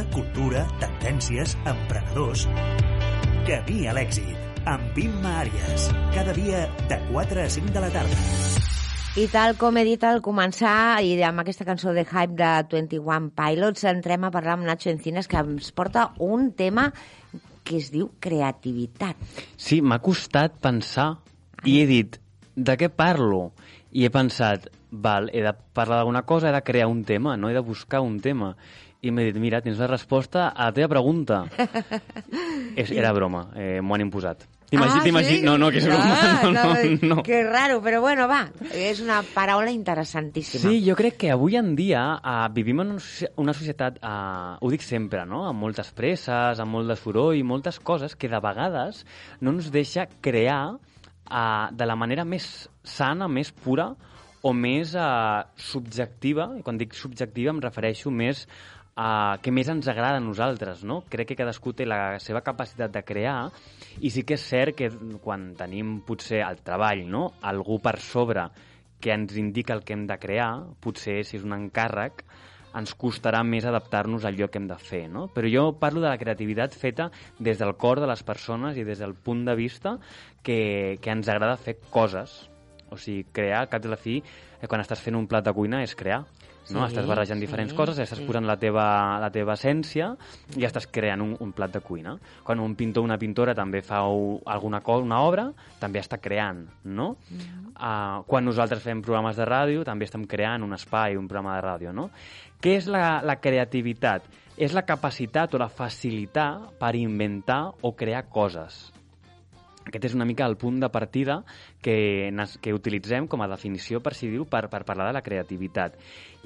música, cultura, tendències, emprenedors... Camí a l'èxit, amb Imma Àries. Cada dia de 4 a 5 de la tarda. I tal com he dit al començar, i amb aquesta cançó de Hype de 21 Pilots, entrem a parlar amb Nacho Encinas, que ens porta un tema que es diu creativitat. Sí, m'ha costat pensar i he dit, de què parlo? I he pensat, val, he de parlar d'alguna cosa, he de crear un tema, no he de buscar un tema. I m'he dit, mira, tens la resposta a la teva pregunta. és, era broma, eh, m'ho han imposat. T'imagines? Ah, sí? No, no, que és broma. Ah, no, no, no. Que raro, però bueno, va, és una paraula interessantíssima. Sí, jo crec que avui en dia uh, vivim en una soci- una societat, uh, ho dic sempre, no? amb moltes presses, amb molt de soroll, moltes coses que de vegades no ens deixa crear uh, de la manera més sana, més pura o més uh, subjectiva, i quan dic subjectiva em refereixo més a que més ens agrada a nosaltres, no? Crec que cadascú té la seva capacitat de crear i sí que és cert que quan tenim potser el treball, no? Algú per sobre que ens indica el que hem de crear, potser si és un encàrrec, ens costarà més adaptar-nos a allò que hem de fer, no? Però jo parlo de la creativitat feta des del cor de les persones i des del punt de vista que, que ens agrada fer coses. O sigui, crear, cap de la fi, eh, quan estàs fent un plat de cuina és crear. No? Sí, estàs barrejant sí, diferents coses, estàs sí. posant la teva, la teva essència i estàs creant un, un plat de cuina. Quan un pintor o una pintora també fa alguna cosa, una obra, també està creant, no? uh, quan nosaltres fem programes de ràdio, també estem creant un espai, un programa de ràdio, no? Què és la, la creativitat? És la capacitat o la facilitat per inventar o crear coses. Aquest és una mica el punt de partida que, que utilitzem com a definició, per si diu, per, per parlar de la creativitat.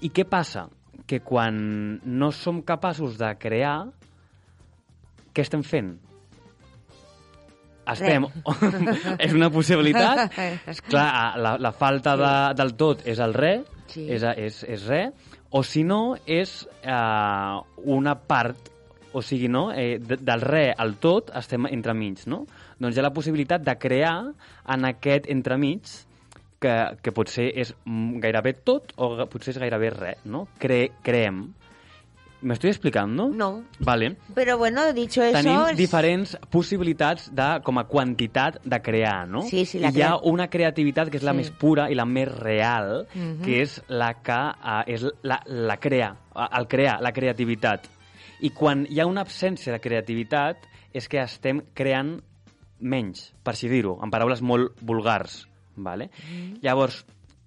I què passa? Que quan no som capaços de crear, què estem fent? Estem... és una possibilitat. És clar, la, la falta de, del tot és el re, Sí. és, és, és re, o si no, és eh, una part o sigui, no? eh, de, del re al tot estem entremig, no? Doncs hi ha la possibilitat de crear en aquest entremig que, que potser és gairebé tot o potser és gairebé res, no? Cre, creem. ¿Me estoy explicando? No. Vale. Però bueno, dicho eso... Tenim es- diferents possibilitats de, com a quantitat de crear, no? Sí, sí, la I hi ha una creativitat que és la Sí. més pura i la més real, Mhm. que és la que uh, és la, la crea, uh, el crear, la creativitat. I quan hi ha una absència de creativitat és que estem creant menys, per així dir-ho, en paraules molt vulgars. Vale? Mhm. Llavors,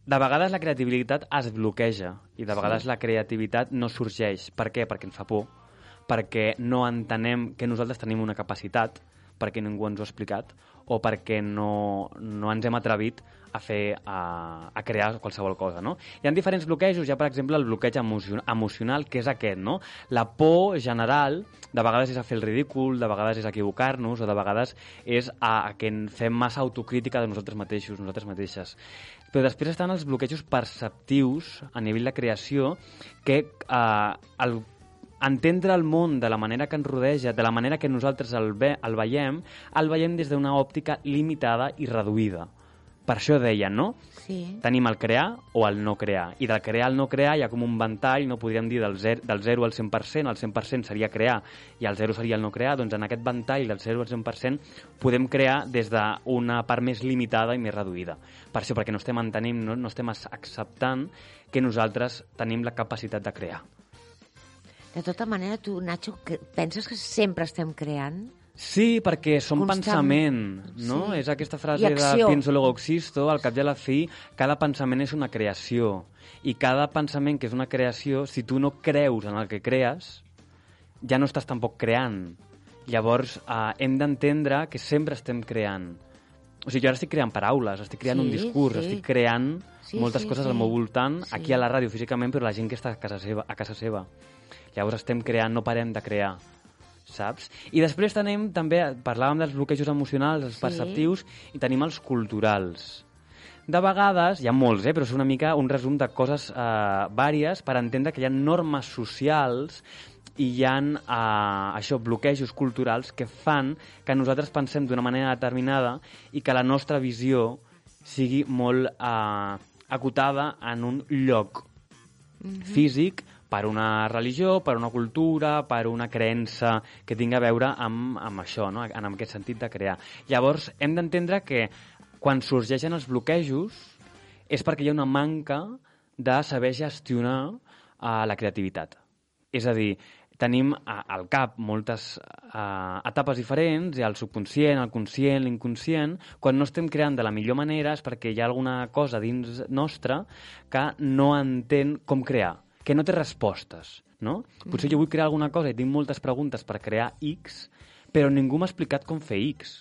de vegades la creativitat es bloqueja i de vegades la creativitat no sorgeix. Per què? Perquè ens fa por, perquè no entenem que nosaltres tenim una capacitat, perquè ningú ens ho ha explicat, o perquè no, no ens hem atrevit a fer, a, a crear qualsevol cosa, no? Hi ha diferents bloquejos, ha, per exemple, el bloqueig emocio emocional, que és aquest, no? La por general, de vegades és a fer el ridícul, de vegades és equivocar-nos, o de vegades és a, a que fem massa autocrítica de nosaltres mateixos, nosaltres mateixes. Però després estan els bloquejos perceptius a nivell de creació que eh, el entendre el món de la manera que ens rodeja, de la manera que nosaltres el, ve, el veiem, el veiem des d'una òptica limitada i reduïda. Per això deia, no? Sí. Tenim el crear o el no crear. I del crear al no crear hi ha com un ventall, no podríem dir del 0, del 0 al 100%, el 100% seria crear i el 0 seria el no crear, doncs en aquest ventall del 0 al 100% podem crear des d'una part més limitada i més reduïda. Per això, perquè no estem entenent, no, no estem acceptant que nosaltres tenim la capacitat de crear. De tota manera, tu, Nacho, que penses que sempre estem creant? Sí, perquè som Constant. pensament, no? Sí. És aquesta frase de pienso luego existo, al cap i a la fi, cada pensament és una creació. I cada pensament que és una creació, si tu no creus en el que crees, ja no estàs tampoc creant. Llavors, eh, hem d'entendre que sempre estem creant. O sigui, jo ara estic creant paraules, estic creant Sí, un discurs, sí. estic creant Sí, moltes sí, coses sí. al meu voltant, Sí. aquí a la ràdio físicament, però la gent que està a casa seva. A casa seva. Llavors estem creant, no parem de crear saps? I després tenim també, parlàvem dels bloquejos emocionals, els Sí. perceptius, i tenim els culturals. De vegades, hi ha molts, eh, però és una mica un resum de coses eh, vàries per entendre que hi ha normes socials i hi ha eh, això, bloquejos culturals que fan que nosaltres pensem d'una manera determinada i que la nostra visió sigui molt eh, acotada en un lloc físic per una religió, per una cultura, per una creença que tingui a veure amb, amb això, no? en aquest sentit de crear. Llavors, hem d'entendre que quan sorgeixen els bloquejos és perquè hi ha una manca de saber gestionar uh, la creativitat. És a dir, tenim al cap moltes uh, etapes diferents, hi ha el subconscient, el conscient, l'inconscient. Quan no estem creant de la millor manera és perquè hi ha alguna cosa dins nostra que no entén com crear, que no té respostes. No? Potser jo vull crear alguna cosa i tinc moltes preguntes per crear X, però ningú m'ha explicat com fer X.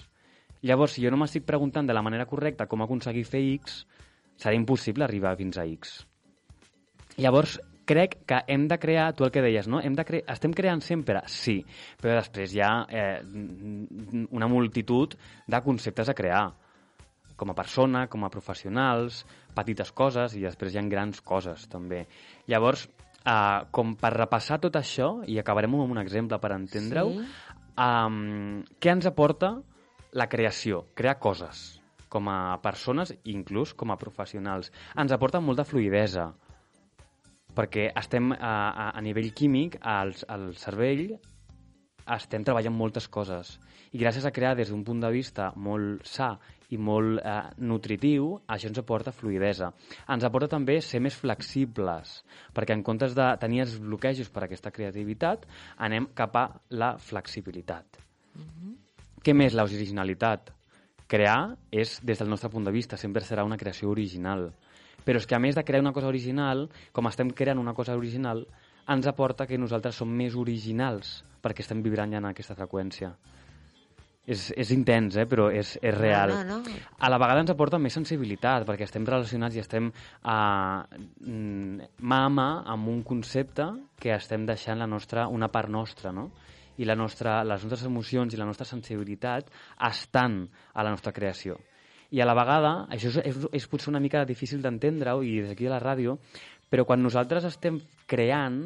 Llavors, si jo no m'estic preguntant de la manera correcta com aconseguir fer X, serà impossible arribar fins a X. Llavors, crec que hem de crear, tu el que deies, no? Hem de cre estem creant sempre? Sí, però després hi ha eh, una multitud de conceptes a crear com a persona, com a professionals, petites coses i després hi ha grans coses també. Llavors, eh, com per repassar tot això, i acabarem amb un exemple per entendre-ho, sí. eh, què ens aporta la creació, crear coses, com a persones i inclús com a professionals. Ens aporta molta fluidesa, perquè estem a, a, a nivell químic, al, al cervell, estem treballant moltes coses. I gràcies a crear des d'un punt de vista molt sa i molt eh, nutritiu, això ens aporta fluidesa. Ens aporta també ser més flexibles, perquè en comptes de tenir els bloquejos per aquesta creativitat, anem cap a la flexibilitat. Mm -hmm. Què més l'originalitat? Crear és, des del nostre punt de vista, sempre serà una creació original però és que a més de crear una cosa original, com estem creant una cosa original, ens aporta que nosaltres som més originals perquè estem vibrant ja en aquesta freqüència. És, és intens, eh? però és, és real. No, no, no. A la vegada ens aporta més sensibilitat, perquè estem relacionats i estem uh, mà a mà amb un concepte que estem deixant la nostra, una part nostra, no? I la nostra, les nostres emocions i la nostra sensibilitat estan a la nostra creació i a la vegada, això és, és, és potser una mica difícil d'entendre-ho i des d'aquí a la ràdio, però quan nosaltres estem creant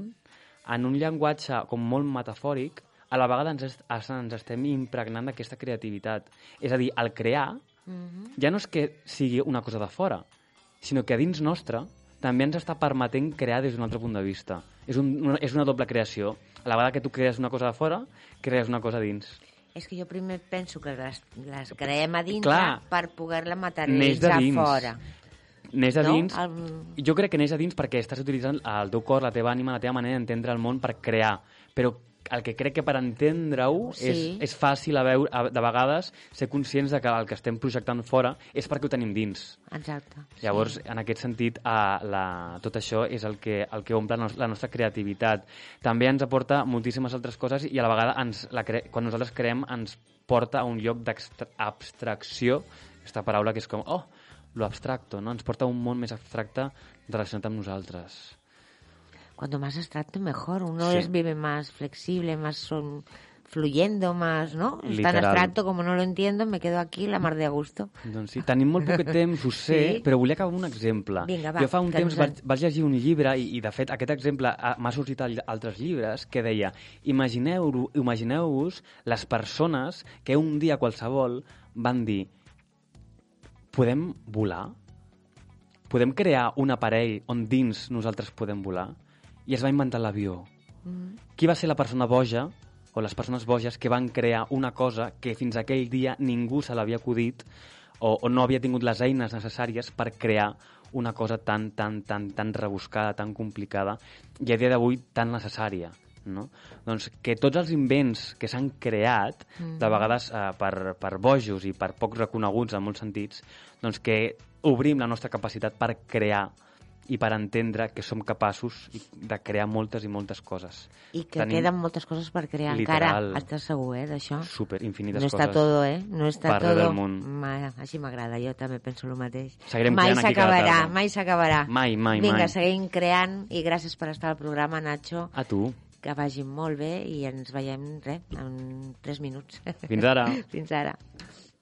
en un llenguatge com molt metafòric, a la vegada ens, est, ens estem impregnant d'aquesta creativitat. És a dir, el crear mm -hmm. ja no és que sigui una cosa de fora, sinó que a dins nostre també ens està permetent crear des d'un altre punt de vista. És, un, una, és una doble creació. A la vegada que tu crees una cosa de fora, crees una cosa dins. És que jo primer penso que les, les creem a dintre Clar, per poder-la materialitzar fora. Neix de No? dins, El- jo crec que neix de dins perquè estàs utilitzant el teu cor, la teva ànima, la teva manera d'entendre el món per crear. Però el que crec que per entendre-ho Sí. és, és fàcil a veure, a, de vegades ser conscients de que el que estem projectant fora és perquè ho tenim dins. Exacte. Llavors, en aquest sentit, eh, la, tot això és el que, el que omple la nostra creativitat. També ens aporta moltíssimes altres coses i a la vegada, ens, la cre quan nosaltres creem, ens porta a un lloc d'abstracció, aquesta paraula que és com, oh, lo abstracto, no? ens porta a un món més abstracte relacionat amb nosaltres. Cuanto más abstracto, mejor. Uno Sí. es vive más flexible, más son, fluyendo, más, ¿no? Es tan Literal. abstracto como no lo entiendo, me quedo aquí la mar de gusto. Doncs sí, tenim molt poc temps, ho sé, Sí. però volia acabar amb un exemple. Vinga, va, jo fa un temps vaig, vaig llegir un llibre i, i de fet, aquest exemple ah, m'ha sortit a altres llibres que deia imagineu-vos imagineu les persones que un dia qualsevol van dir podem volar? Podem crear un aparell on dins nosaltres podem volar? I es va inventar l'avió. Mm. Qui va ser la persona boja o les persones boges que van crear una cosa que fins aquell dia ningú se l'havia acudit o, o no havia tingut les eines necessàries per crear una cosa tan, tan, tan, tan rebuscada, tan complicada i a dia d'avui tan necessària. No? Doncs que tots els invents que s'han creat, de vegades eh, per, per bojos i per poc reconeguts en molts sentits, doncs que obrim la nostra capacitat per crear i per entendre que som capaços de crear moltes i moltes coses. I que Tenim queden moltes coses per crear literal. encara. Estàs segur, eh, d'això? super infinites No està coses. todo, eh? No està todo. del món. Ma, així m'agrada, jo també penso el mateix. Seguirem mai s'acabarà, mai s'acabarà. Mai, mai, Vinga, mai. seguim creant i gràcies per estar al programa, Nacho. A tu. Que vagi molt bé i ens veiem, res, en 3 minuts. Fins ara. Fins ara.